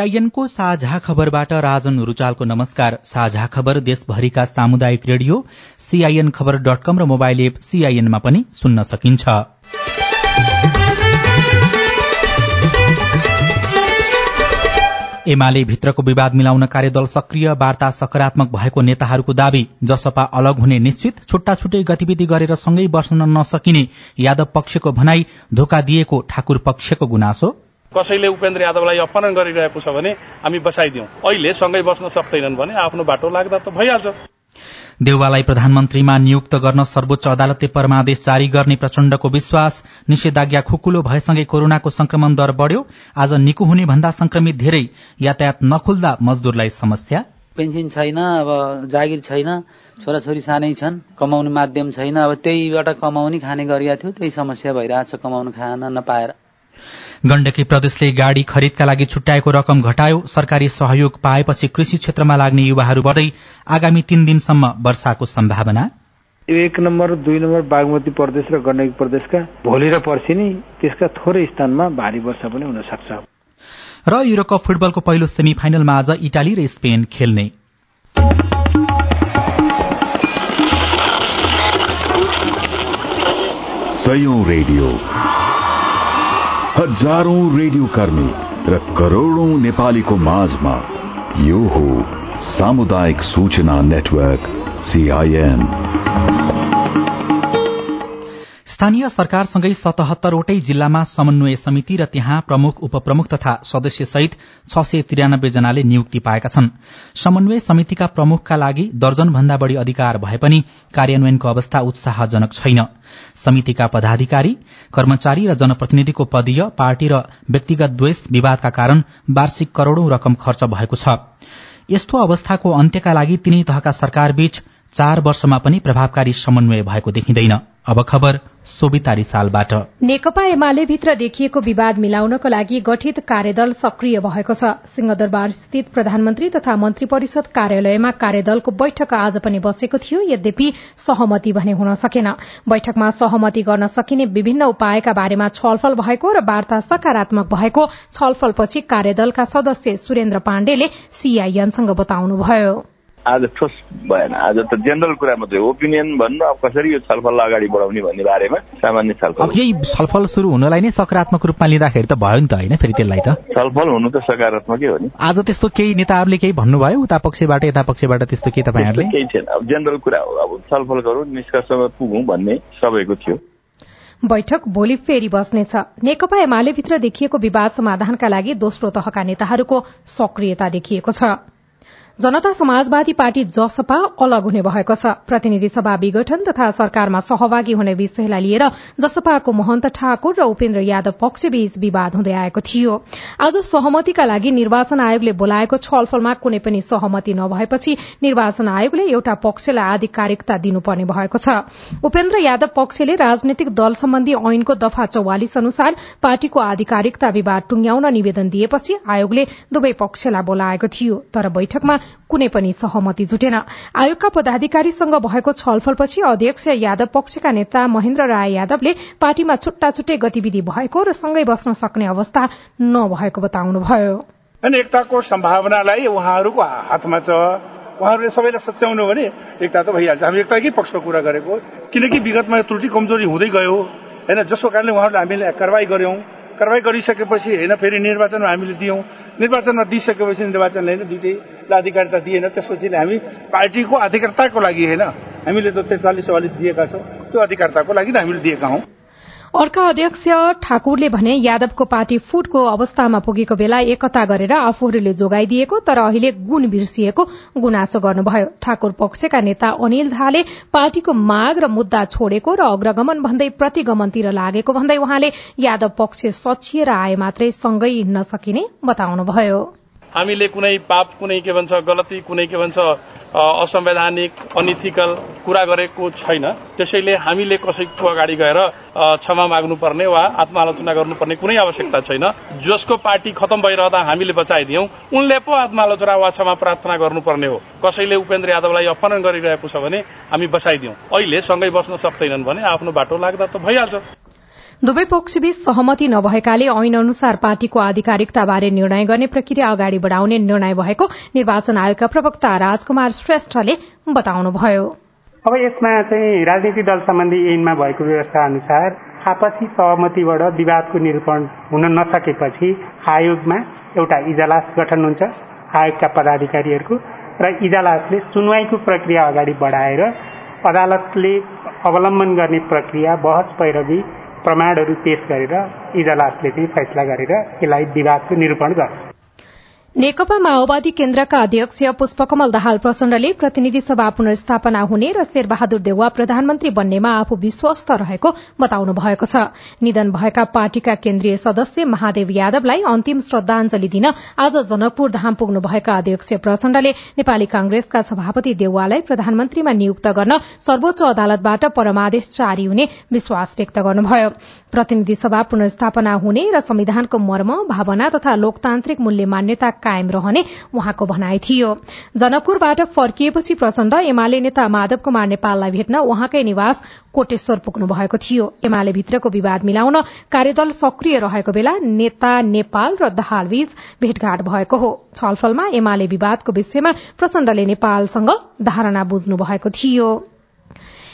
सीआईएनको साझा खबरबाट राजन रुचालको नमस्कार। साझा खबर देशभरिका सामुदायिक रेडियो सीआईएन खबर डट कम र मोबाइल एप सीआईएनमा पनि सुन्न सकिन्छ। एमाले भित्रको विवाद मिलाउन कार्यदल सक्रिय वार्ता सकारात्मक भएको नेताहरूको दावी जसपा अलग हुने निश्चित छुट्टा छुट्टै गतिविधि गरेर सँगै बस्न नसकिने यादव पक्षको भनाई धोका दिएको ठाकुर पक्षको गुनासो। कसैले उपेन्द्र यादवलाई अपहरण गरिरहेको छ भने हामी बसाइदिउँ अहिले सँगै बस्न सक्दैनन् भने आफ्नो बाटो लाग्दा त भइहाल्छ। देउवालाई प्रधानमन्त्रीमा नियुक्त गर्न सर्वोच्च अदालतले परमादेश जारी गर्ने प्रचण्डको विश्वास निषेधाज्ञा खुकुलो भएसँगै कोरोनाको संक्रमण दर बढ़्यो। आज निको हुने भन्दा संक्रमित धेरै यातायात नखुल्दा मजदूरलाई समस्या। पेन्सन छैन अब जागिर छैन छोराछोरी सानै छन् कमाउने माध्यम छैन अब त्यहीबाट कमाउने खाने गरिएको थियो त्यही समस्या भइरहेछ कमाउन खान नपाएर। गण्डकी प्रदेशले गाड़ी खरिदका लागि छुट्याएको रकम घटायो। सरकारी सहयोग पाएपछि कृषि क्षेत्रमा लाग्ने युवाहरू बढ्दै आगामी तीन दिनसम्म वर्षाको सम्भावना। एक नम्बर दुई नम्बर बागमती प्रदेश र गण्डकी प्रदेशका भोलि र पर्सि नै त्यसका थोरै स्थानमा भारी वर्षा पनि हुन सक्छ। र युरोकप फुटबलको पहिलो सेमी फाइनलमा आज इटाली र स्पेन खेल्ने। रेडियो। हजारौं रेडियो कर्मी र करोड़ौं नेपालीको माझमा यो हो सामुदायिक सूचना नेटवर्क सीआईएन स्थानीय सरकारसँगै सतहत्तरवटै जिल्लामा समन्वय समिति र त्यहाँ प्रमुख उपप्रमुख तथा सदस्य सहित छ सय त्रियानब्बे जनाले नियुक्ति पाएका छन्। समन्वय समितिका प्रमुखका लागि दर्जन भन्दा बढ़ी अधिकार भए पनि कार्यान्वयनको अवस्था उत्साहजनक छैन। समितिका पदाधिकारी कर्मचारी र जनप्रतिनिधिको पदीय पार्टी र व्यक्तिगत द्वेष विवादका कारण वार्षिक करोड़ौं रकम खर्च भएको छ। यस्तो अवस्थाको अन्त्यका लागि तिनै तहका सरकारबीच चार वर्षमा पनि प्रभावकारी समन्वय भएको देखिँदैन। अब खबर नेकपा एमाले भित्र देखिएको विवाद मिलाउनको लागि गठित कार्यदल सक्रिय भएको छ। सिंहदरबार स्थित प्रधानमन्त्री तथा मन्त्री परिषद कार्यालयमा कार्यदलको बैठक आज पनि बसेको थियो। यद्यपि सहमति भने हुन सकेन। बैठकमा सहमति गर्न सकिने विभिन्न उपायका बारेमा छलफल भएको र वार्ता सकारात्मक भएको छलफलपछि कार्यदलका सदस्य सुरेन्द्र पाण्डेले सीआईएनसँग बताउनुभयो। आज ठोस भएन आज त जेनरल कुरा मात्रै ओपिनियन भन्नु अब कसरी यो छलफल अगाडि बढाउने भन्ने बारेमा सामान्य छलफल यही छलफल सुरु हुनलाई नै सकारात्मक रूपमा लिँदाखेरि त भयो नि त होइन फेरि त्यसलाई त? छलफल हुनु त सकारात्मकै हो नि। आज त्यस्तो केही नेताहरूले केही भन्नुभयो? उता पक्षबाट यता पक्षबाट त्यस्तो केही तपाईँहरूले? केही छैन। अब जेनरल कुरा हो। अब छलफल गरौँ निष्कर्षमा पुगौँ भन्ने सबैको थियो। बैठक भोलि फेरि बस्नेछ। नेकपा एमाले भित्र देखिएको विवाद समाधानका लागि दोस्रो तहका नेताहरूको सक्रियता देखिएको छ। जनता समाजवादी पार्टी जसपा अलग हुने भएको छ। प्रतिनिधि सभा विघटन तथा सरकारमा सहभागी हुने विषयलाई लिएर जसपाको महन्त ठाकुर र उपेन्द्र यादव पक्षबीच विवाद हुँदै आएको थियो। आज सहमतिका लागि निर्वाचन आयोगले बोलाएको छलफलमा कुनै पनि सहमति नभएपछि निर्वाचन आयोगले एउटा पक्षलाई आधिकारिकता दिनुपर्ने भएको छ। उपेन्द्र यादव पक्षले राजनैतिक दल सम्बन्धी ऐनको दफा चौवालिस अनुसार पार्टीको आधिकारिकता विवाद टुंग्याउन निवेदन दिएपछि आयोगले दुवै पक्षलाई बोलाएको थियो। तर बैठकमा कुनै पनि सहमति जुटेन। आयोगका पदाधिकारीसँग भएको छलफलपछि अध्यक्ष यादव पक्षका नेता महेन्द्र राय यादवले पार्टीमा छुट्टा छुट्टै गतिविधि भएको र सँगै बस्न सक्ने अवस्था नभएको बताउनुभयो। एकताको सम्भावनालाई उहाँहरूको हातमा छ। उहाँहरूले सबैलाई सच्याउनु भने एकता त भइहाल्छ। हामी एकताकै पक्षको कुरा गरेको किनकि विगतमा त्रुटि कमजोरी हुँदै गयो। होइन जसको कारणले उहाँहरूले हामीले कारवाही गर्यौं कारवाही गरिसकेपछि होइन फेरि निर्वाचनमा हामीले दियौं। निर्वाचनमा दिइसकेपछि निर्वाचन होइन दुइटैलाई अधिकारिता दिएन त्यसपछि हामी पार्टीको अधिकारताको लागि होइन हामीले त त्रिचालिस चौवालिस दिएका छौँ त्यो अधिकारताको लागि हामीले दिएका हौं। अर्का अध्यक्ष ठाकुरले भने यादवको पार्टी फुटको अवस्थामा पुगेको बेला एकता गरेर आफूहरूले जोगाइदिएको तर अहिले गुण बिर्सिएको गुनासो गर्नुभयो। ठाकुर पक्षका नेता अनिल झाले पार्टीको माग र मुद्दा छोडेको र अग्रगमन भन्दै प्रतिगमनतिर लागेको भन्दै उहाँले यादव पक्ष सचिएर आए मात्रै सँगै हिँड्न सकिने बताउनुभयो। हामीले कुनै पाप कुनै के भन्छ गलती कुनै के भन्छ असंवैधानिक अनिथिकल कुरा गरेको छैन। त्यसैले हामीले कसैको अगाडि गएर क्षमा माग्नुपर्ने वा आत्मालोचना गर्नुपर्ने कुनै आवश्यकता छैन। जसको पार्टी खतम भइरहँदा हामीले बचाइदियौं उनले पो आत्मालोचना वा क्षमा प्रार्थना गर्नुपर्ने हो। कसैले उपेन्द्र यादवलाई अपहरण गरिरहेको छ भने हामी बचाइदियौं। अहिले सँगै बस्न सक्दैनन् भने आफ्नो बाटो लाग्दा त भइहाल्छ। दुवै पक्षबीच सहमति नभएकाले ऐन अनुसार पार्टीको आधिकारिकताबारे निर्णय गर्ने प्रक्रिया अगाडि बढ़ाउने निर्णय भएको निर्वाचन आयोगका प्रवक्ता राजकुमार श्रेष्ठले बताउनुभयो। अब यसमा चाहिँ राजनीतिक दल सम्बन्धी ऐनमा भएको व्यवस्था अनुसार आपसी सहमतिबाट विवादको निरूपण हुन नसकेपछि आयोगमा एउटा इजलास गठन हुन्छ आयोगका पदाधिकारीहरूको र इजलासले सुनवाईको प्रक्रिया अगाडि बढाएर अदालतले अवलम्बन गर्ने प्रक्रिया बहस पैरवी प्रमाणहरू पेश गरेर इजलासले चाहिँ फैसला गरेर यसलाई विवादको निरूपण गर्छ। नेकपा माओवादी केन्द्रका अध्यक्ष पुष्पकमल दाहाल प्रचण्डले प्रतिनिधि सभा पुनर्स्थापना हुने र शेरबहादुर देउवा प्रधानमन्त्री बन्नेमा आफू विश्वस्त रहेको बताउनु भएको छ। निधन भएका पार्टीका केन्द्रीय सदस्य महादेव यादवलाई अन्तिम श्रद्धांजलि दिन आज जनकपुर धाम पुग्नु भएका अध्यक्ष प्रचण्डले नेपाली कांग्रेसका सभापति देउवालाई प्रधानमन्त्रीमा नियुक्त गर्न सर्वोच्च अदालतबाट परमादेश जारी हुने विश्वास व्यक्त गर्नुभयो। प्रतिनिधि सभा पुनर्स्थापना हुने र संविधानको मर्म भावना तथा लोकतान्त्रिक मूल्य मान्यता कायम रहने उहाँको भनाइ थियो। जनकपुरबाट फर्किएपछि प्रचण्ड एमाले नेता माधव कुमार नेपाललाई भेट्न उहाँकै निवास कोटेश्वर पुग्नु भएको थियो। एमाले भित्रको विवाद मिलाउन कार्यदल सक्रिय रहेको बेला नेता नेपाल र दहाल बीच भेटघाट भएको हो। छलफलमा एमाले विवादको विषयमा प्रचण्डले नेपालसँग धारणा बुझ्नु भएको थियो।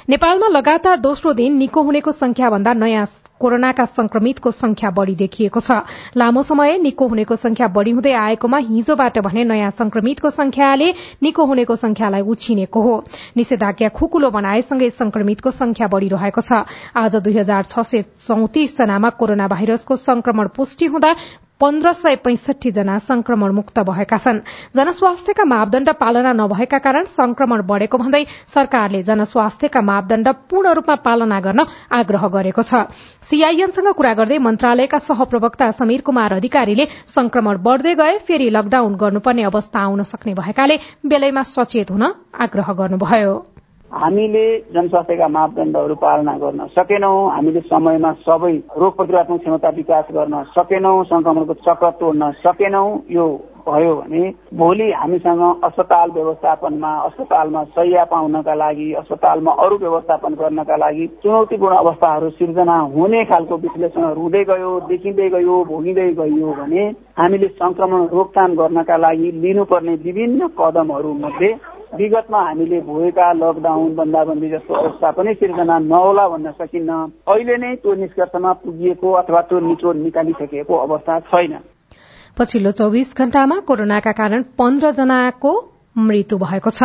नेपालमा लगातार दोस्रो दिन निको हुनेको संख्या भन्दा नयाँ कोरोनाका संक्रमितको संख्या बढ़ी देखिएको छ। लामो समय निको हुनेको संख्या बढ़ी हुँदै आएकोमा हिजोबाट भने नयाँ संक्रमितको संख्याले निको हुनेको संख्यालाई उछिनेको हो। निषेधाज्ञा खुकुलो बनाएसँगै संक्रमितको संख्या बढ़िरहेको छ। आज दुई हजार छ सय चौतिस जनामा कोरोना भाइरसको संक्रमण पुष्टि हुँदा पन्ध्र सय पैंसठी जना संक्रमण मुक्त भएका छन्। जनस्वास्थ्यका मापदण्ड पालना नभएका कारण संक्रमण बढ़ेको भन्दै सरकारले जनस्वास्थ्यका मापदण्ड पूर्ण रूपमा पालना गर्न आग्रह गरेको छ। सीआईएनसँग कुरा गर्दै मन्त्रालयका सहप्रवक्ता समीर कुमार अधिकारीले संक्रमण बढ़दै गए फेरि लकडाउन गर्नुपर्ने अवस्था आउन सक्ने भएकाले बेलैमा सचेत हुन आग्रह गर्नुभयो। हामीले जनस्वास्थ्यका मापदण्डहरू पालना गर्न सकेनौँ हामीले समयमा सबै रोग प्रतिरोधात्मक क्षमता विकास गर्न सकेनौँ संक्रमणको चक्र तोड्न सकेनौँ यो भयो भने भोलि हामीसँग अस्पताल व्यवस्थापनमा अस्पतालमा सयया पाउनका लागि अस्पतालमा अरू व्यवस्थापन गर्नका लागि चुनौतीपूर्ण अवस्थाहरू सिर्जना हुने खालको विश्लेषणहरू हुँदै गयो देखिँदै गयो भोगिँदै गयो भने हामीले संक्रमण रोकथाम गर्नका लागि लिनुपर्ने विभिन्न कदमहरू मध्ये विगतमा हामीले भएका लकडाउन बन्दाबन्दी जस्तो अवस्था पनि सिर्जना नहोला भन्न सकिन्न। अहिले नै त्यो निष्कर्षमा पुगिएको अथवा त्यो निचोड निकालिसकेको अवस्था छैन। पछिल्लो चौविस घण्टामा कोरोनाका कारण पन्ध्र जनाको मृत्यु भएको छ।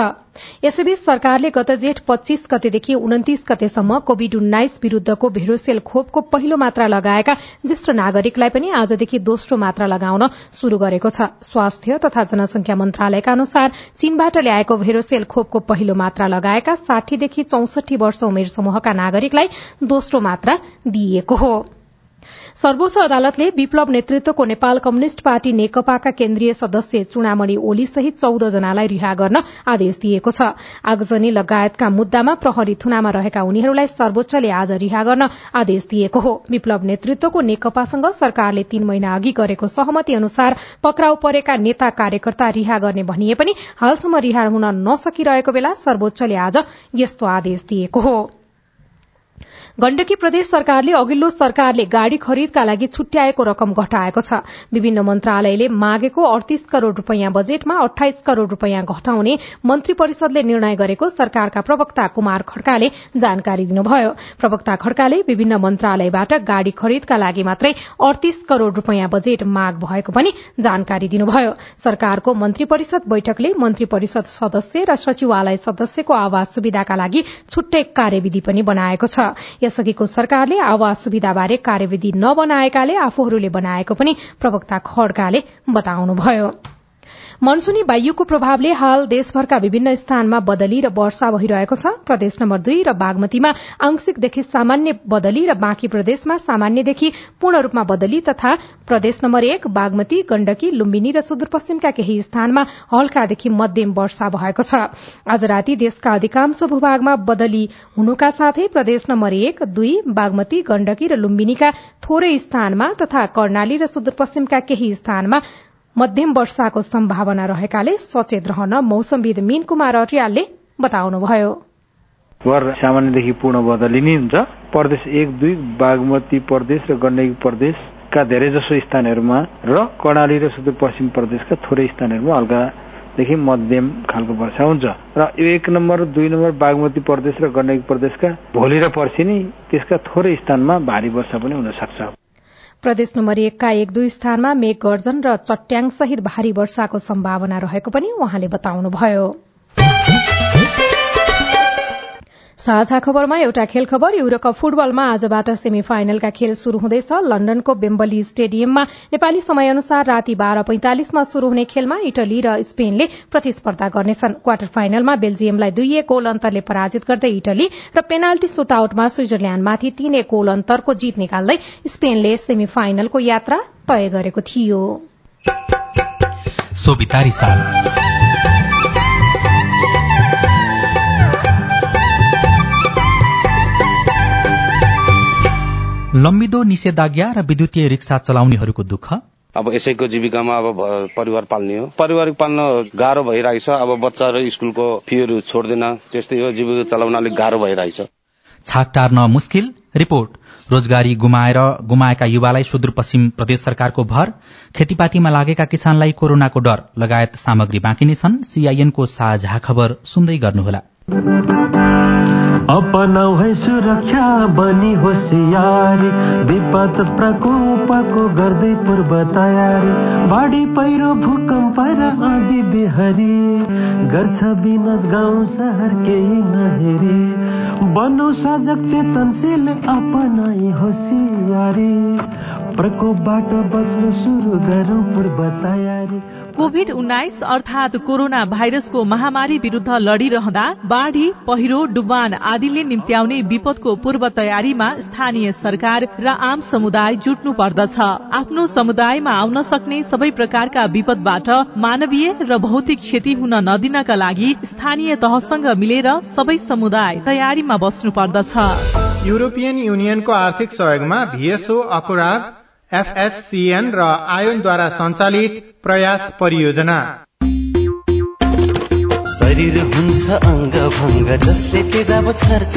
यसैबीच सरकारले गत जेठ पच्चीस गतेदेखि उन्तिस गतेसम्म कोविड उन्नाइस विरूद्धको भेरोसेल खोपको पहिलो मात्रा लगाएका ज्येष्ठ नागरिकलाई पनि आजदेखि दोस्रो मात्रा लगाउन शुरू गरेको छ। स्वास्थ्य तथा जनसंख्या मन्त्रालयका अनुसार चीनबाट ल्याएको भेरोसेल खोपको पहिलो मात्रा लगाएका साठीदेखि चौसठी वर्ष उमेर समूहका नागरिकलाई दोस्रो मात्रा दिइएको हो। सर्वोच्च अदालतले विप्लव नेतृत्वको नेपाल कम्युनिष्ट पार्टी नेकपाका केन्द्रीय सदस्य चुनामणि ओली सहित चौध जनालाई रिहा गर्न आदेश दिएको छ। आगजनी लगायतका मुद्दामा प्रहरी थुनामा रहेका उनीहरूलाई सर्वोच्चले आज रिहा गर्न आदेश दिएको हो। विप्लव नेतृत्वको नेकपासँग सरकारले तीन महिना अघि गरेको सहमति अनुसार पक्राउ परेका नेता कार्यकर्ता रिहा गर्ने भनिए पनि हालसम्म रिहा हुन नसकिरहेको बेला सर्वोच्चले आज यस्तो आदेश दिएको हो। गण्डकी प्रदेश सरकारले अघिल्लो सरकारले गाड़ी खरिदका लागि छुट्याएको रकम घटाएको छ। विभिन्न मन्त्रालयले मागेको अडतीस करोड़ रूपियाँ बजेटमा अठाइस करोड़ रूपियाँ घटाउने मन्त्री परिषदले निर्णय गरेको सरकारका प्रवक्ता कुमार खड्काले जानकारी दिनुभयो। प्रवक्ता खड्काले विभिन्न मन्त्रालयबाट गाड़ी खरिदका लागि मात्रै अडतीस करोड़ रूपियाँ बजेट माग भएको पनि जानकारी दिनुभयो। सरकारको मन्त्री परिषद बैठकले मन्त्री परिषद सदस्य र सचिवालय सदस्यको आवास सुविधाका लागि छुट्टै कार्यविधि पनि बनाएको छ। यसअघिको सरकारले आवास सुविधाबारे कार्यविधि नबनाएकाले आफूहरूले बनाएको पनि प्रवक्ता खड्काले बताउनुभयो। मनसूनी वायुको प्रभावले हाल देशभरका विभिन्न स्थानमा बदली र वर्षा भइरहेको छ। प्रदेश नम्बर दुई र बागमतीमा आंशिकदेखि सामान्य बदली र बाँकी प्रदेशमा सामान्यदेखि पूर्ण रूपमा बदली तथा प्रदेश नम्बर एक बागमती गण्डकी लुम्बिनी र सुदूरपश्चिमका केही स्थानमा हल्कादेखि मध्यम वर्षा भएको छ। आज राति देशका अधिकांश भूभागमा बदली हुनुका साथै प्रदेश नम्बर एक दुई बागमती गण्डकी र लुम्बिनीका थोरै स्थानमा तथा कर्णाली र सुदूरपश्चिमका केही स्थानमा मध्यम वर्षाको सम्भावना रहेकाले सचेत रहन मौसमविद मीन कुमार अर्यालले बताउनुभयो। वर सामान्यदेखि पूर्ण बदलिने हुन्छ। प्रदेश एक दुई बागमती प्रदेश र गण्डकी प्रदेशका धेरैजसो स्थानहरूमा र कर्णाली र सुदूरपश्चिम प्रदेशका थोरै स्थानहरूमा हल्का देखि मध्यम खालको वर्षा हुन्छ। र एक नम्बर दुई नम्बर बागमती प्रदेश र गण्डकी प्रदेशका भोलि र पर्सि नै त्यसका थोरै स्थानमा भारी वर्षा पनि हुन सक्छ। प्रदेश नम्बर एकका एक दुई स्थानमा मेघ गर्जन र चट्याङ सहित भारी वर्षाको सम्भावना रहेको पनि उहाँले बताउनुभयो। साझा खबरमा एउटा खेल खबर युरोकप फुटबलमा आजबाट सेमी फाइनलका खेल शुरू हुँदैछ। लण्डनको बेम्बली स्टेडियममा नेपाली समय अनुसार राति बाह्र पैंतालिसमा शुरू हुने खेलमा इटली र स्पेनले प्रतिस्पर्धा गर्नेछन्। क्वार्टर फाइनलमा बेल्जियमलाई दुई एक गोल अन्तरले पराजित गर्दै इटली र पेनाल्टी सुटआउटमा स्विजरल्याण्डमाथि तीन एक गोल अन्तरको जीत निकाल्दै स्पेनले सेमी फाइनलको यात्रा तय गरेको थियो। लम्बिदो निषेधाज्ञा र विद्युतीय रिक्सा चलाउनेहरूको दुःख? अब यसैको जीविकामा अब परिवार पाल्ने हो। परिवार पाल्न गाह्रो भइरहेछ। अब बच्चा र स्कुलको फीहरू छोड्दैन। त्यस्तै हो जीविका चलाउन अलिक गाह्रो भइरहेछ। छाक टार्न मुस्किल? रिपोर्ट। रोजगारी गुमाएर गुमाएका युवालाई सुदूरपश्चिम प्रदेश सरकारको भर। खेतीपातीमा लागेका किसानलाई कोरोनाको डर। लगायत सामग्री बाँकी नै छन्। सीआईएनको साझा खबर सुन्दै गर्नुहोला। अपनाउ है सुरक्षा बनी होसियारी विपद प्रकोपको गर्दै पूर्व तयारी। बाढी पहिरो भूकम्प र आँधी बिहारी। गर्छ विनाश गाउँ सहर केही नहेरी। बनौ सजग चेतनशील अपनाई होसियारी प्रकोपबाट बच्न सुरु गरौँ पूर्व तयारी। कोभिड उन्नाइस अर्थात कोरोना भाइरसको महामारी विरूद्ध लड़िरहँदा बाढ़ी पहिरो डुबान आदिले निम्त्याउने विपदको पूर्व तयारीमा स्थानीय सरकार र आम समुदाय जुट्नु पर्दछ। आफ्नो समुदायमा आउन सक्ने सबै प्रकारका विपदबाट मानवीय र भौतिक क्षति हुन नदिनका लागि स्थानीय तहसँग मिलेर सबै समुदाय तयारीमा बस्नु पर्दछ। युरोपियन युनियनको आर्थिक सहयोगमा भीएसओ अकुराग एफएससीएन र आयोनद्वारा सञ्चालित प्रयास परियोजना। शरीर हुन्छ अङ्ग भङ्ग जसले तेजाब छर्छ।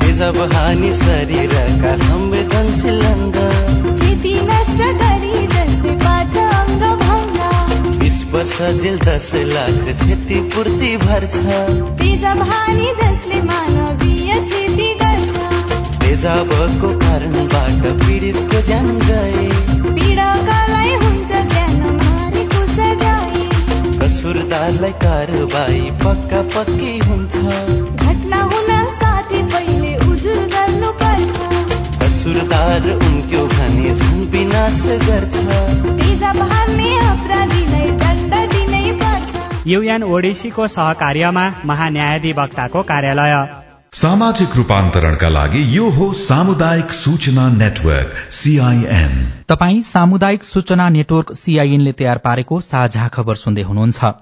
तेजाब हानि शरीरका संवेदनशील अङ्ग। क्षति नष्ट गरी जसले अङ्ग भङ्ग बिस वर्ष जेल दस लाख क्षतिपूर्ति भर्छ। तेजाब हानि जसले मानवीय क्षति गर्छ तेजाबको कारणबाट पीडितको ज्यान गए पीडकालाई हुन्छ ज्यान मारेको सजाय कसुरदारलाई कारवाही पक्का पक्की हुन्छ। घटना हुन साथै पहिले उजुर गर्नु पर्छ कसुरदार उनको भने झन् विनाश गर्छ। हान्ने अपराधीलाई दण्ड दिनै पर्छ। युएन ओडिसीको सहकार्यमा महान्यायाधिवक्ताको कार्यालय। सामाजिक रूपान्तरणका लागि यो हो सामुदायिक सूचना नेटवर्क सीआईएन तपाई सामुदायिक सूचना नेटवर्क सीआईएनले तयार पारेको साझा खबर सुन्दै हुनुहुन्छ।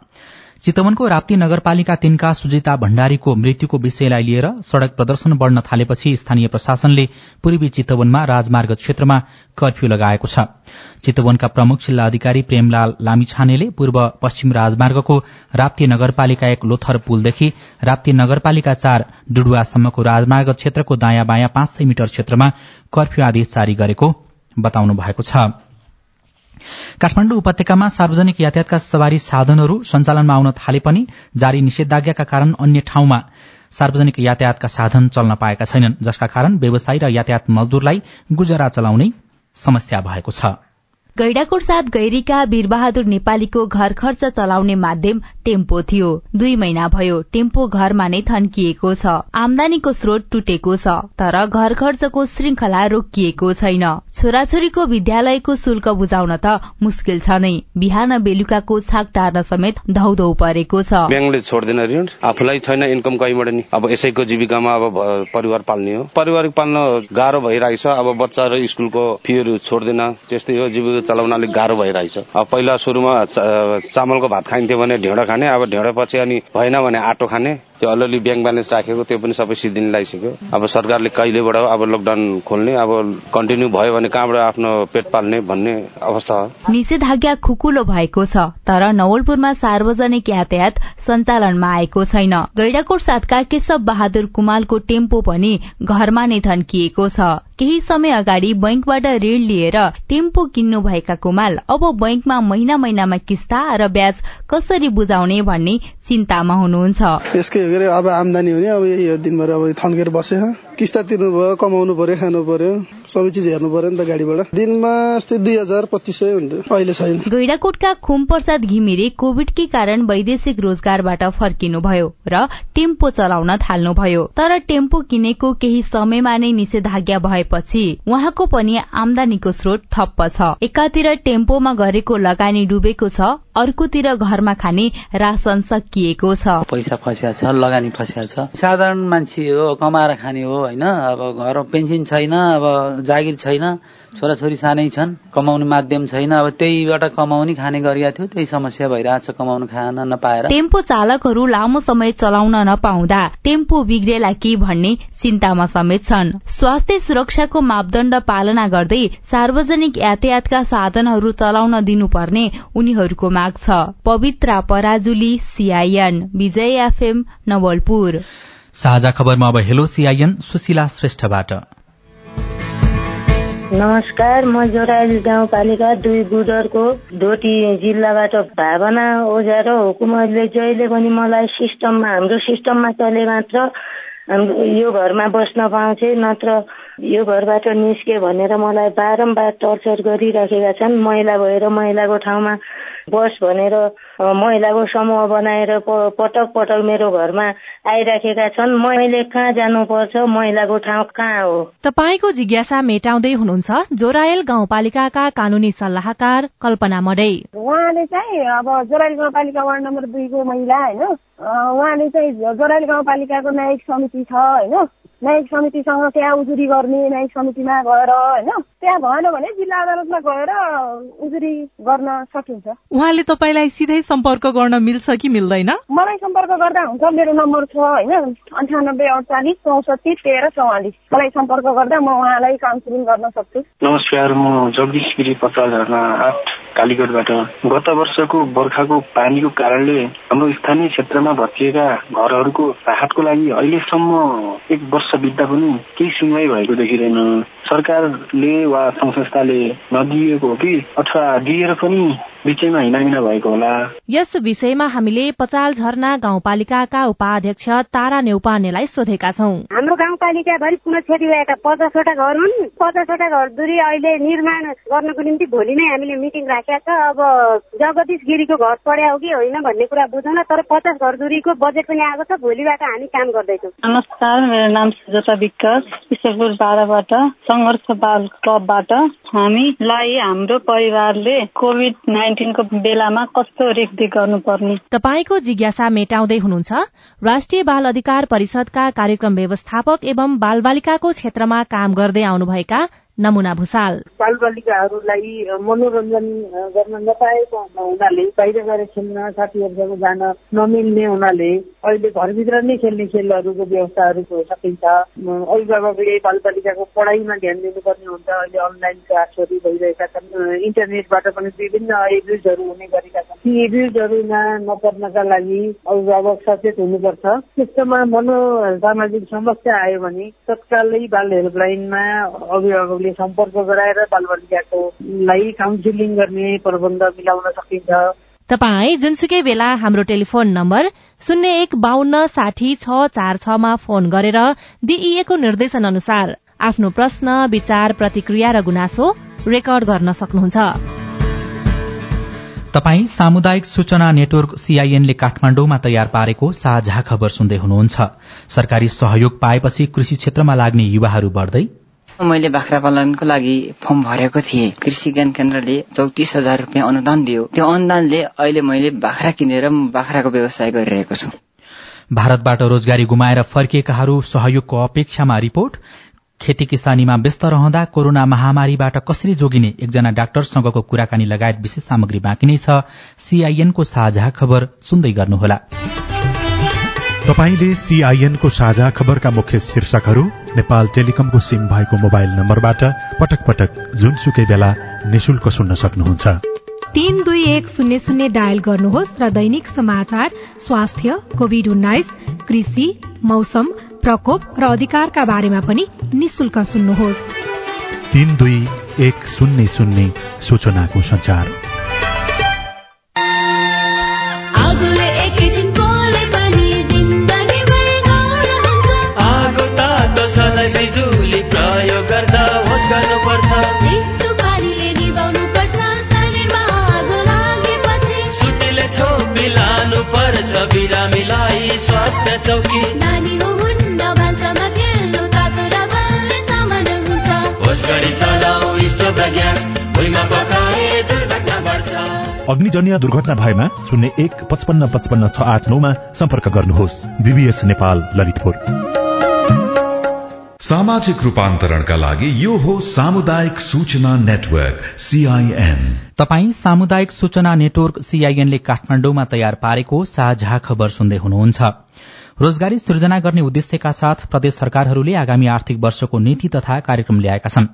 चितवनको राप्ती नगरपालिका तीनका सुजिता भण्डारीको मृत्युको विषयलाई लिएर सड़क प्रदर्शन बढ़न थालेपछि स्थानीय प्रशासनले पूर्वी चितवनमा राजमार्ग क्षेत्रमा कर्फ्यू लगाएको छ। चितवनका प्रमुख जिल्ला अधिकारी प्रेमलाल लामिछानेले पूर्व पश्चिम राजमार्गको राप्ती नगरपालिका एक लोथर पुलदेखि राप्ती नगरपालिका चार डुडुवासम्मको राजमार्ग क्षेत्रको दायाँ बायाँ पाँच सय मिटर क्षेत्रमा कर्फ्यू आदेश जारी गरेको बताउनु भएको छ। काठमाण्डु उपत्यकामा सार्वजनिक यातायातका सवारी साधनहरू सञ्चालनमा आउन थाले पनि जारी निषेधाज्ञाका कारण अन्य ठाउँमा सार्वजनिक यातायातका साधन चल्न पाएका छैनन् जसका कारण व्यवसायी र यातायात मजदूरलाई गुजरा चलाउनै समस्या भएको छ। गैडाकोट साथ गैरीका वीरबहादुर नेपालीको घर खर्च चलाउने माध्यम टेम्पो थियो। दुई महिना भयो टेम्पो घरमा नै थन्किएको छ। आमदानीको स्रोत टुटेको छ तर घर खर्चको श्रृंखला रोकिएको छैन। छोराछोरीको विद्यालयको शुल्क बुझाउन त मुस्किल छ नै। बिहान बेलुकाको छाक टार्न समेत धौधौ परेको छ। ब्याङ्कले छोड्दैन ऋण। आफूलाई छैन इन्कम कहीँबाट नि। अब यसैको जीविकामा अब परिवार पाल्ने हो। परिवार पाल्न गाह्रो भइरहेछ। अब बच्चा र स्कुलको फीहरू छोड्दैन। त्यस्तै हो जीविका चलाउन अलिक गाह्रो भइरहेछ। अब पहिला सुरुमा चामलको भात खाइन्थ्यो भने ढेँडो खाने अब ढेँडो पछि अनि भएन भने आटो खाने। त्यो अलिअलि ब्याङ्क ब्यालेन्स राखेको त्यो पनि सबै सिद्धिने लगाइसक्यो अब सरकारले कहिलेबाट अब लकडाउन खोल्ने अब कन्टिन्यू भयो भने कहाँबाट आफ्नो पेट पाल्ने भन्ने अवस्था निषेधाज्ञा खुकुलो भएको छ तर नवलपुरमा सार्वजनिक यातायात सञ्चालनमा आएको छैन। गैडाकोट साथका केशव बहादुर कुमालको टेम्पो पनि घरमा नै थन्किएको छ। केही समय अगाडि बैंकबाट ऋण लिएर टेम्पो किन्नु भएका कुमाल अब बैंकमा महिना महिनामा किस्ता र ब्याज कसरी बुझाउने भन्ने चिन्तामा हुनुहुन्छ। अब हुने अब अब किस्ता तिर्नु भयो कमाउनु पर्यो खानु पर्यो सबै चिज हेर्नु पर्यो नि त गाडीबाट। दिनमा यस्तै दुई हजार पच्चिस सय हुन्थ्यो अहिले छैन। गैडाकोटका खुम प्रसाद घिमिरे कोविडकै कारण वैदेशिक रोजगारबाट फर्किनुभयो र टेम्पो चलाउन थाल्नुभयो। तर टेम्पो किनेको केही समयमा नै निषेधाज्ञा भएपछि उहाँको पनि आमदानीको स्रोत ठप्प छ। एकातिर टेम्पोमा गरेको लगानी डुबेको छ अर्कोतिर घरमा खाने राशन सकिएको छ। पैसा फसिया छ लगानी फसिया छ। साधारण मान्छे हो कमाएर खाने हो होइन? अब घर पेन्सन छैन अब जागिर छैन छोराछोरी सानै छन् कमाउने माध्यम छैन अब त्यहीबाट कमाउने खाने गरिएको थियो त्यही समस्या भइरहेछ कमाउनु खान नपाएर। टेम्पो चालकहरू लामो समय चलाउन नपाउँदा टेम्पो बिग्रेला कि भन्ने चिन्तामा समेत छन्। स्वास्थ्य सुरक्षाको मापदण्ड पालना गर्दै सार्वजनिक यातायातका साधनहरू चलाउन दिनुपर्ने उनीहरूको माग छ पवित्रा पराजुली सीआईएन विजय एफएम नवलपुर। साझा खबरमा अब हेलो सीआईएन सुशीला श्रेष्ठबाट। नमस्कार म जोराइल गाउँपालिका दुई गुडरको डोटी जिल्लाबाट भावना ओझा र हुकुमहरूले जहिले पनि मलाई सिस्टममा हाम्रो सिस्टममा चले मात्र हाम्रो यो घरमा बस्न पाउँथे नत्र यो घरबाट निस्के भनेर मलाई बारम्बार टर्चर गरिराखेका छन्। महिला भएर महिलाको ठाउँमा बस भनेर महिलाको समूह बनाएर पटक पटक मेरो घरमा आइराखेका छन्। मैले कहाँ जानुपर्छ? महिलाको ठाउँ कहाँ हो? तपाईँको जिज्ञासा मेटाउँदै हुनुहुन्छ जोरायल गाउँपालिकाका कानूनी सल्लाहकार कल्पना मडै। उहाँले चाहिँ अब जोरायल गाउँपालिका वार्ड नम्बर दुईको महिला होइन? उहाँले चाहिँ जोरायल गाउँपालिकाको न्यायिक समिति छ होइन? न्यायिक समितिसँग त्यहाँ उजुरी गर्ने न्यायिक समितिमा गएर होइन? त्यहाँ भएन भने जिल्ला अदालतमा गएर उजुरी गर्न सकिन्छ। उहाँले तपाईँलाई सिधै सम्पर्क गर्न मिल्छ कि मिल्दैन? मलाई सम्पर्क गर्दा हुन्छ मेरो नम्बर छ होइन? अन्ठानब्बे अडचालिस चौसठी तेह्र चौवालिस। मलाई सम्पर्क गर्दा म उहाँलाई काउन्सिलिङ गर्न सक्छु। नमस्कार म जगदीश गिरी पचास आठ कालीगढबाट। गत वर्षको बर्खाको पानीको कारणले हाम्रो स्थानीय क्षेत्रमा भत्किएका घरहरूको राहतको लागि अहिलेसम्म एक वर्ष बित्दा पनि केही सुनवाई भएको देखिँदैन। सरकारले वा सङ्घ संस्थाले नदिएको हो कि अथवा दिएर पनि बिचैमा हिनामिना भएको होला। यस विषयमा हामीले पचाल झरना गाउँपालिकाका उपाध्यक्ष तारा नेउपानेलाई सोधेका छौं। हाम्रो गाउँपालिकाभरि पुनः क्षति भएका पचासवटा घर हुन्। पचासवटा घर दूरी अहिले निर्माण गर्नको निम्ति भोलि नै हामीले मिटिङ राखेका छ। अब जगदीश गिरीको घर पढ्या हो कि होइन भन्ने कुरा बुझौँ तर पचास घर दूरीको बजेट पनि आएको छ। भोलिबाट हामी काम गर्दैछौँ। नमस्कार मेरो नाम सुजता विकास ईश्वरपुर बाह्रबाट सङ्घर्ष बाल क्लबबाट हामीलाई हाम्रो परिवारले कोभिड नाइन्टिनको बेलामा कस्तो रेखदेख गर्नुपर्ने? तपाईँको जिज्ञासा मेटाउँदै हुनुहुन्छ। राष्ट्रिय बाल अधिकार परिषदका कार्यक्रम व्यवस्थापक एवं बालबालिकाको क्षेत्रमा काम गर्दै आउनुभएका नमुना भूषाल बालबालिकाहरूलाई मनोरञ्जन गर्न नपाएको हुनाले बाहिर गएर खेल्न साथीहरूसँग जान नमिल्ने हुनाले अहिले घरभित्र नै खेल्ने खेलहरूको व्यवस्थाहरू सकिन्छ। अभिभावकले बालबालिकाको पढाइमा ध्यान दिनुपर्ने हुन्छ। अहिले अनलाइन क्लासहरू भइरहेका छन्। इन्टरनेटबाट पनि विभिन्न एब्युजहरू हुने गरेका छन्। ती एब्युजहरूमा नपर्नका लागि अभिभावक सचेत हुनुपर्छ। त्यस्तोमा मनो सामाजिक समस्या आयो भने तत्कालै बाल हेल्पलाइनमा अभिभावकले सम्पर्क गराएर बालबालिकाको लागि काउन्सिलिङ गर्ने प्रबन्ध मिलाउन सकिन्छ तपाई जुनसुकै बेला हाम्रो टेलिफोन नम्बर शून्य एक बान्न साठी छ चार छमा फोन गरेर दिइएको निर्देशन अनुसार आफ्नो प्रश्न विचार प्रतिक्रिया र गुनासो रेकर्ड गर्न सक्नुहुन्छ। तपाई सामुदायिक सूचना नेटवर्क सीआईएनले काठमाण्डुमा तयार पारेको साझा खबर सुन्दै हुनुहुन्छ। सरकारी सहयोग पाएपछि कृषि क्षेत्रमा लाग्ने युवाहरू बढ्दै मैले बाख्रा पालनको लागि फर्म भरेको थिएँ। कृषि ज्ञान केन्द्रले चौतिस हजार रुपियाँ अनुदान दियो। त्यो अनुदानले अहिले मैले बाख्रा किनेर बाख्राको व्यवसाय गरिरहेको छु। भारतबाट रोजगारी गुमाएर फर्किएकाहरू सहयोगको अपेक्षामा रिपोर्ट। खेती किसानीमा व्यस्त रहँदा कोरोना महामारीबाट कसरी जोगिने एकजना डाक्टरसँगको कुराकानी लगायत विशेष सामग्री बाँकी नै छ। सीआईएनको साझा खबर सुन्दै गर्नुहोला। तपाईँले सीआईएनको साझा खबरका मुख्य शीर्षकहरू नेपाल टेलिकमको सिम भएको मोबाइल नम्बरबाट पटक पटक जुनसुकै बेला निशुल्क सुन्न सक्नुहुन्छ। तीन दुई एक शून्य शून्य डायल गर्नुहोस् र दैनिक समाचार स्वास्थ्य कोविड उन्नाइस कृषि मौसम प्रकोप र अधिकारका बारेमा पनि निशुल्क सुन्नुहोस्। तीन दुई एक शून्य शून्य सूचनाको संचार गर्नुपर्छ। सुटीले छोपी लानु पर्छ बिरामीलाई स्वास्थ्य चौकी। होस् गरी चलाऊ स्टोभ र ग्यास भुइँमा पकाए दुर्घटना बढ्छ। अग्निजन्य दुर्घटना भएमा शून्य एक पचपन्न पचपन्न छ आठ नौमा सम्पर्क गर्नुहोस्। बीबीएस नेपाल ललितपुर। सामाजिक रूपान्तरणका लागि यो हो सामुदायिक सूचना नेटवर्क सीआईएन तपाई सामुदायिक सूचना नेटवर्क सीआईएन ले काठमाण्डुमा तयार पारेको साझा खबर सुन्दै हुनुहुन्छ। रोजगारी सृजना गर्ने उद्देश्यका साथ प्रदेश सरकारहरूले आगामी आर्थिक वर्षको नीति तथा कार्यक्रम ल्याएका छन्।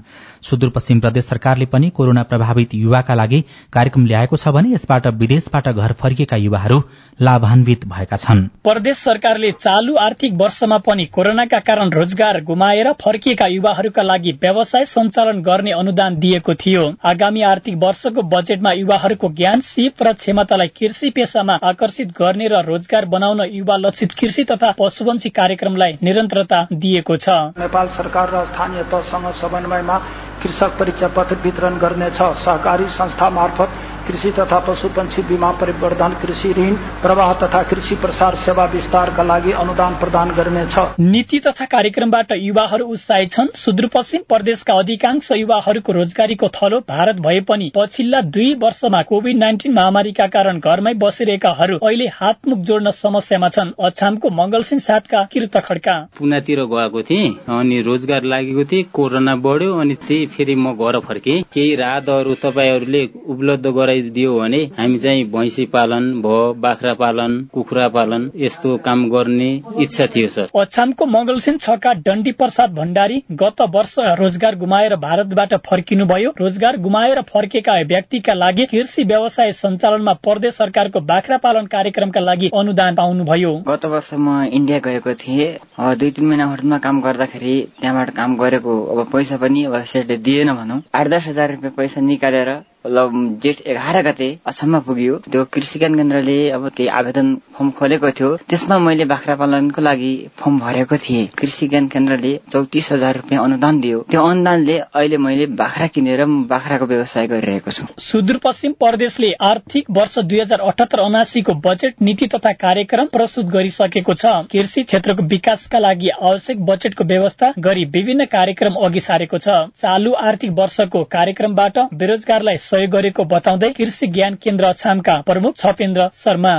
सुदूरपश्चिम प्रदेश सरकारले पनि कोरोना प्रभावित युवाका लागि कार्यक्रम ल्याएको छ भने यसबाट विदेशबाट घर फर्किएका युवाहरू लाभान्वित भएका छन्। प्रदेश सरकारले चालू आर्थिक वर्षमा पनि कोरोनाका कारण रोजगार गुमाएर फर्किएका युवाहरूका लागि व्यवसाय सञ्चालन गर्ने अनुदान दिएको थियो। आगामी आर्थिक वर्षको बजेटमा युवाहरूको ज्ञान सिप र क्षमतालाई कृषि पेसामा आकर्षित गर्ने र रोजगार बनाउन युवा लक्षित कृषि तथा पशुवंशी कार्यक्रमलाई निरन्तरता दिएको छ। नेपाल सरकार र स्थानीय तहसँग समन्वयमा कृषक परिचय पत्र वितरण गर्नेछ। सहकारी संस्था मार्फत कृषि तथा पशुपन्छी बीमा परिवर्धन कृषि ऋण प्रवाह तथा कृषि प्रसार सेवा विस्तारका लागि अनुदान प्रदान गर्नेछ। नीति तथा कार्यक्रमबाट युवाहरू उत्साहित छन्। सुदूरपश्चिम प्रदेशका अधिकांश युवाहरूको रोजगारीको थलो भारत भए पनि पछिल्ला दुई वर्षमा कोविड नाइन्टिन महामारीका कारण घरमै बसिरहेकाहरू अहिले हातमुख जोड्न समस्यामा छन्। अछामको मंगलसिंह साथका किर्त खड्का। पुनातिर गएको थिएँ अनि रोजगार लागेको थिएँ कोरोना बढ्यो अनि त्यही फेरि म घर फर्केँ। केही राहतहरू तपाईँहरूले उपलब्ध गराइदियो भने हामी चाहिँ भैँसी पालन भयो बाख्रा पालन कुखुरा पालन यस्तो काम गर्ने इच्छा थियो सर। अछामको मंगलसिंह छका डण्डी प्रसाद भण्डारी गत वर्ष रोजगार गुमाएर भारतबाट फर्किनुभयो। रोजगार गुमाएर फर्केका व्यक्तिका लागि कृषि व्यवसाय सञ्चालनमा प्रदेश सरकारको बाख्रा पालन कार्यक्रमका लागि अनुदान पाउनुभयो। गत वर्ष म इन्डिया गएको थिएँ। अ, दुई तिन महिना होटलमा काम गर्दाखेरि त्यहाँबाट काम गरेको अब पैसा पनि अब सेटले दिएन भनौँ। आठ दस हजार रुपियाँ पैसा निकालेर जेठ एघार गते असममा पुग्यो। त्यो कृषि ज्ञान केन्द्रले अब केही आवेदन फर्म खोलेको थियो। त्यसमा मैले बाख्रा पालनको लागि फर्म भरेको थिएँ। कृषि ज्ञान केन्द्रले चौतिस हजार रुपियाँ अनुदान दियो। त्यो अनुदानले अहिले मैले बाख्रा किनेर बाख्राको व्यवसाय गरिरहेको छु। सुदूरपश्चिम प्रदेशले आर्थिक वर्ष दुई हजार अठहत्तर उनासीको बजेट नीति तथा कार्यक्रम प्रस्तुत गरिसकेको छ। कृषि क्षेत्रको विकासका लागि आवश्यक बजेटको व्यवस्था गरी विभिन्न कार्यक्रम अघि सारेको छ। चालू आर्थिक वर्षको कार्यक्रमबाट बेरोजगारलाई सहयोग गरेको बताउँदै कृषि ज्ञान केन्द्र अछामका प्रमुख छपेन्द्र शर्मा।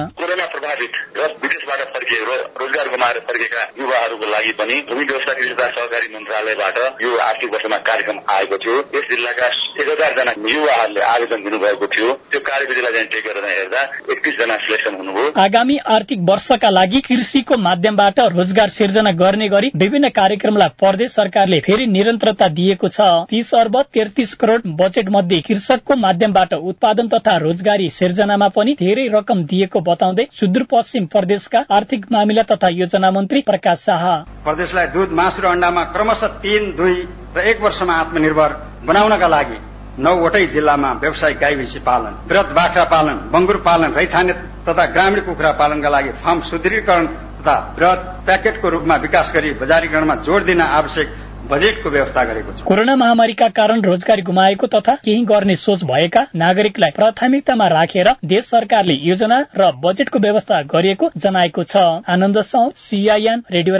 विदेशबाट फर्किएको र रोजगार गुमाएर फर्केका युवाहरूको लागि पनि भूमि व्यवस्था कृषि तथा सहकारी मन्त्रालयबाट यो आर्थिक वर्षमा कार्यक्रम आएको थियो। यस जिल्लाका एक हजार जना युवाहरूले आवेदन दिनुभएको थियो। त्यो कार्यविधिलाई चाहिँ टेक गरेर हेर्दा एकतिस जना सिलेक्सन हुनुभयो। आगामी आर्थिक वर्षका लागि कृषिको माध्यमबाट रोजगार सिर्जना गर्ने गरी विभिन्न कार्यक्रमलाई प्रदेश सरकारले फेरि निरन्तरता दिएको छ। तीस अर्ब तेत्तिस करोड़ बजेट मध्ये कृषकको माध्यमबाट उत्पादन तथा रोजगारी सिर्जनामा पनि धेरै रकम दिएको बताउँदै सुदूरपश्चिम प्रदेशका आर्थिक मामिला तथा योजना मन्त्री प्रकाश शाह। प्रदेशलाई दुध मासु र अण्डामा क्रमशः तीन दुई र एक वर्षमा आत्मनिर्भर बनाउनका लागि नौवटै जिल्लामा व्यावसायिक गाई भैँसी पालन वृहत बाख्रा पालन बंगुर पालन रैथाने तथा ग्रामीण कुखुरा पालनका लागि फार्म सुदृढीकरण तथा वृहत प्याकेटको रूपमा विकास गरी बजारीकरणमा जोड़ दिन आवश्यक बजेटको व्यवस्था गरेको छु। कोरोना महामारीका कारण रोजगारी गुमाएको तथा केही गर्ने सोच भएका नागरिकलाई प्राथमिकतामा राखेर देश सरकारले योजना र बजेटको व्यवस्था गरिएको जनाएको छ। आनन्द सीआईएन रेडियो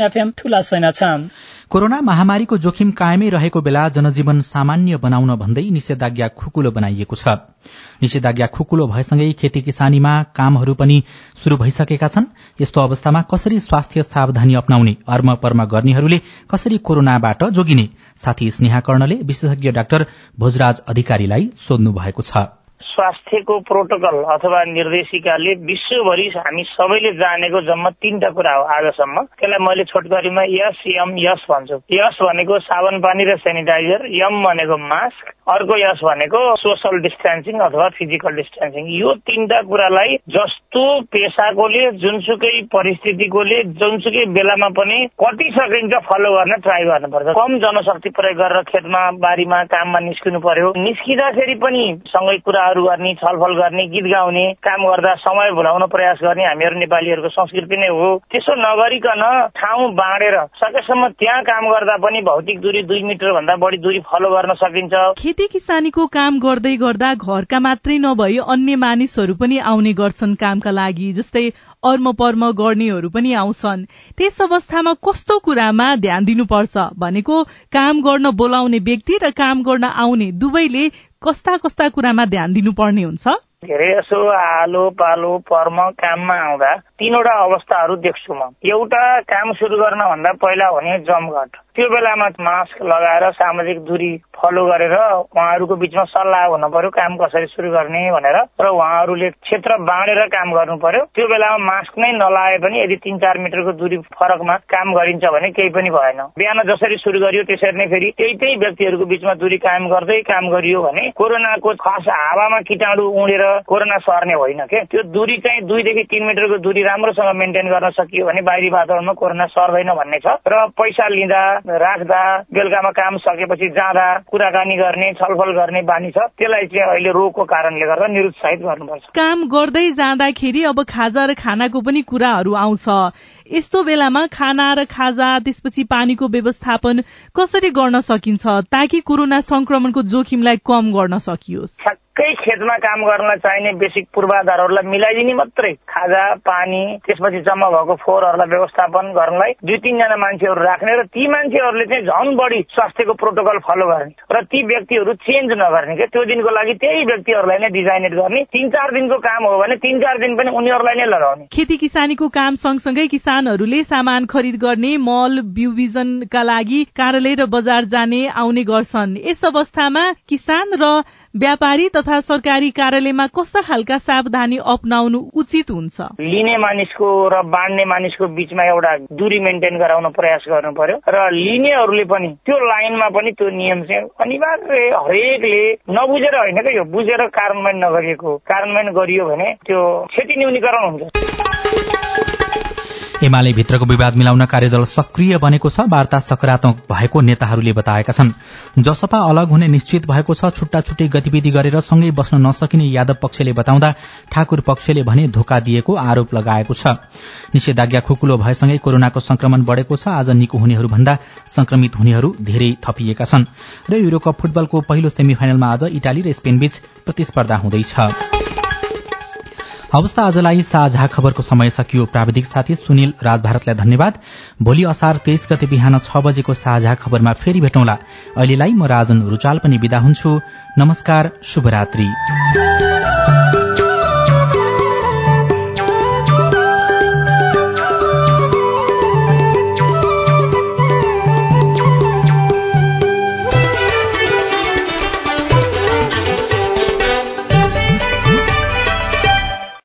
एफएम ठूला सैना छाम। कोरोना महामारीको जोखिम कायमै रहेको बेला जनजीवन सामान्य बनाउन भन्दै निषेधाज्ञा खुकुलो बनाइएको छ। निषेधाज्ञा खुकुलो भएसँगै खेती किसानीमा कामहरू पनि शुरू भइसकेका छन्। यस्तो अवस्थामा कसरी स्वास्थ्य सावधानी अप्नाउने अर्म पर्म गर्नेहरूले कसरी कोरोनाबाट जोगिने? साथी स्नेहा कर्णले विशेषज्ञ डाक्टर भोजराज अधिकारीलाई सोध्नु भएको छ। स्वास्थ्यको प्रोटोकल अथवा निर्देशिकाले विश्वभरि हामी सबैले जानेको जम्मा तीनटा कुरा हो आजसम्म। त्यसलाई मैले छोटकरीमा यस यम यस भन्छु। यस भनेको साबन पानी र सेनिटाइजर यम भनेको मास्क अर्को यस भनेको सोसल डिस्टेन्सिङ अथवा फिजिकल डिस्टेन्सिङ यो तीनटा कुरालाई जस्तो पेसाकोले जुनसुकै परिस्थितिकोले जुनसुकै बेलामा पनि कति सकिन्छ फलो गर्न ट्राई गर्नुपर्छ। कम जनशक्ति प्रयोग गरेर खेतमा बारीमा काममा निस्किनु पर्यो। निस्किँदाखेरि पनि सँगै कुराहरू गर्ने छलफल गर्ने गीत गाउने काम गर्दा समय भुलाउन प्रयास गर्ने हामीहरू नेपालीहरूको संस्कृति नै हो। त्यसो नगरिकन ठाउँ बाँडेर सकेसम्म त्यहाँ काम गर्दा पनि भौतिक दूरी दुई मिटर भन्दा बढी दूरी फलो गर्न सकिन्छ। खेती किसानीको काम गर्दै गर्दा घरका मात्रै नभई अन्य मानिसहरू पनि आउने गर्छन् कामका लागि जस्तै अर्म पर्म गर्नेहरू पनि आउँछन्। त्यस अवस्थामा कस्तो कुरामा ध्यान दिनुपर्छ भनेको काम गर्न बोलाउने व्यक्ति र काम गर्न आउने दुवैले कस्ता कस्ता कुरामा ध्यान दिनुपर्ने हुन्छ? अरे यसो आलो पालो पर्म काममा आउँदा तीनवटा अवस्थाहरू देख्छु म। एउटा काम सुरु गर्न भन्दा पहिला भने जमघट। त्यो बेलामा मास्क लगाएर सामाजिक दूरी फलो गरेर उहाँहरूको बिचमा सल्लाह हुन पर्यो काम कसरी सुरु गर्ने भनेर। र उहाँहरूले क्षेत्र बाँडेर काम गर्नु पर्यो। त्यो बेलामा मास्क नै नलाए पनि यदि तिन चार मिटरको दूरी फरकमा काम गरिन्छ भने केही पनि भएन। बिहान जसरी सुरु गरियो त्यसरी नै फेरि त्यही त्यही व्यक्तिहरूको बिचमा दूरी कायम गर्दै काम गरियो भने कोरोनाको खस हावामा किटाणु उडेर कोरोना सर्ने होइन के? त्यो दूरी चाहिँ दुईदेखि तिन मिटरको दूरी राम्रोसँग मेन्टेन गर्न सकियो भने बाहिरी वातावरणमा कोरोना सर्दैन भन्ने छ। र पैसा लिँदा राख्दा बेलुकामा काम सकेपछि जाँदा कुराकानी गर्ने छलफल गर्ने बानी छ त्यसलाई चाहिँ अहिले रोगको कारणले गर्दा निरुत्साहित गर्नुपर्छ। काम गर्दै जाँदाखेरि अब खाजा र खानाको पनि कुराहरू आउँछ। यस्तो बेलामा खाना र खाजा त्यसपछि पानीको व्यवस्थापन कसरी गर्न सकिन्छ ताकि कोरोना संक्रमणको जोखिमलाई कम गर्न सकियोस्? ठ्याक्कै खेतमा काम गर्न चाहिने बेसिक पूर्वाधारहरूलाई मिलाइदिने मात्रै खाजा पानी त्यसपछि जम्मा भएको फोहोरहरूलाई व्यवस्थापन गर्नलाई दुई तिनजना मान्छेहरू राख्ने र ती मान्छेहरूले चाहिँ झन् बढी स्वास्थ्यको प्रोटोकल फलो गर्ने र ती व्यक्तिहरू चेन्ज नगर्ने क्या त्यो दिनको लागि त्यही व्यक्तिहरूलाई नै डिजाइनेट गर्ने। तिन चार दिनको काम हो भने तिन चार दिन पनि उनीहरूलाई नै लगाउने खेती किसानीको काम सँगसँगै किसानहरूले सामान खरिद गर्ने मल बिउ बिजनका लागि कार्यालय र बजार जाने आउने गर्छन्। यस अवस्थामा किसान र व्यापारी तथा सरकारी कार्यालयमा कस्ता खालका सावधानी अप्नाउनु उचित हुन्छ? लिने मानिसको र बाँड्ने मानिसको बिचमा एउटा दूरी मेन्टेन गराउन प्रयास गर्नु पर्यो र लिनेहरूले पनि त्यो लाइनमा पनि त्यो नियम चाहिँ अनिवार्य हरेकले नबुझेर होइन क्या यो बुझेर कार्यान्वयन नगरिएको कार्यान्वयन गरियो भने त्यो क्षति न्यूनीकरण हुन्छ। एमाले भित्रको विवाद मिलाउन कार्यदल सक्रिय बनेको छ वार्ता सकारात्मक भएको नेताहरूले बताएका छन्। जसपा अलग हुने निश्चित भएको छ छुट्टा छुट्टै गतिविधि गरेर सँगै बस्न नसकिने यादव पक्षले बताउँदा ठाकुर पक्षले भने धोका दिएको आरोप लगाएको छ। निषेधाज्ञा खुकुलो भएसँगै कोरोनाको संक्रमण बढ़ेको छ आज निको हुनेहरू भन्दा संक्रमित हुनेहरू धेरै थपिएका छन्। र युरोकप फुटबलको पहिलो सेमी फाइनलमा आज इटाली र स्पेनबीच प्रतिस्पर्धा हुँदैछ। हवस् आजलाई साझा खबरको समय सकियो। प्राविधिक साथी सुनिल राजभारतलाई धन्यवाद। भोलि असार तेइस गते बिहान छ बजेको साझा खबरमा फेरि भेटौँला। अहिलेलाई म राजन रुचाल पनि विदा हुन्छु। नमस्कार शुभरात्री।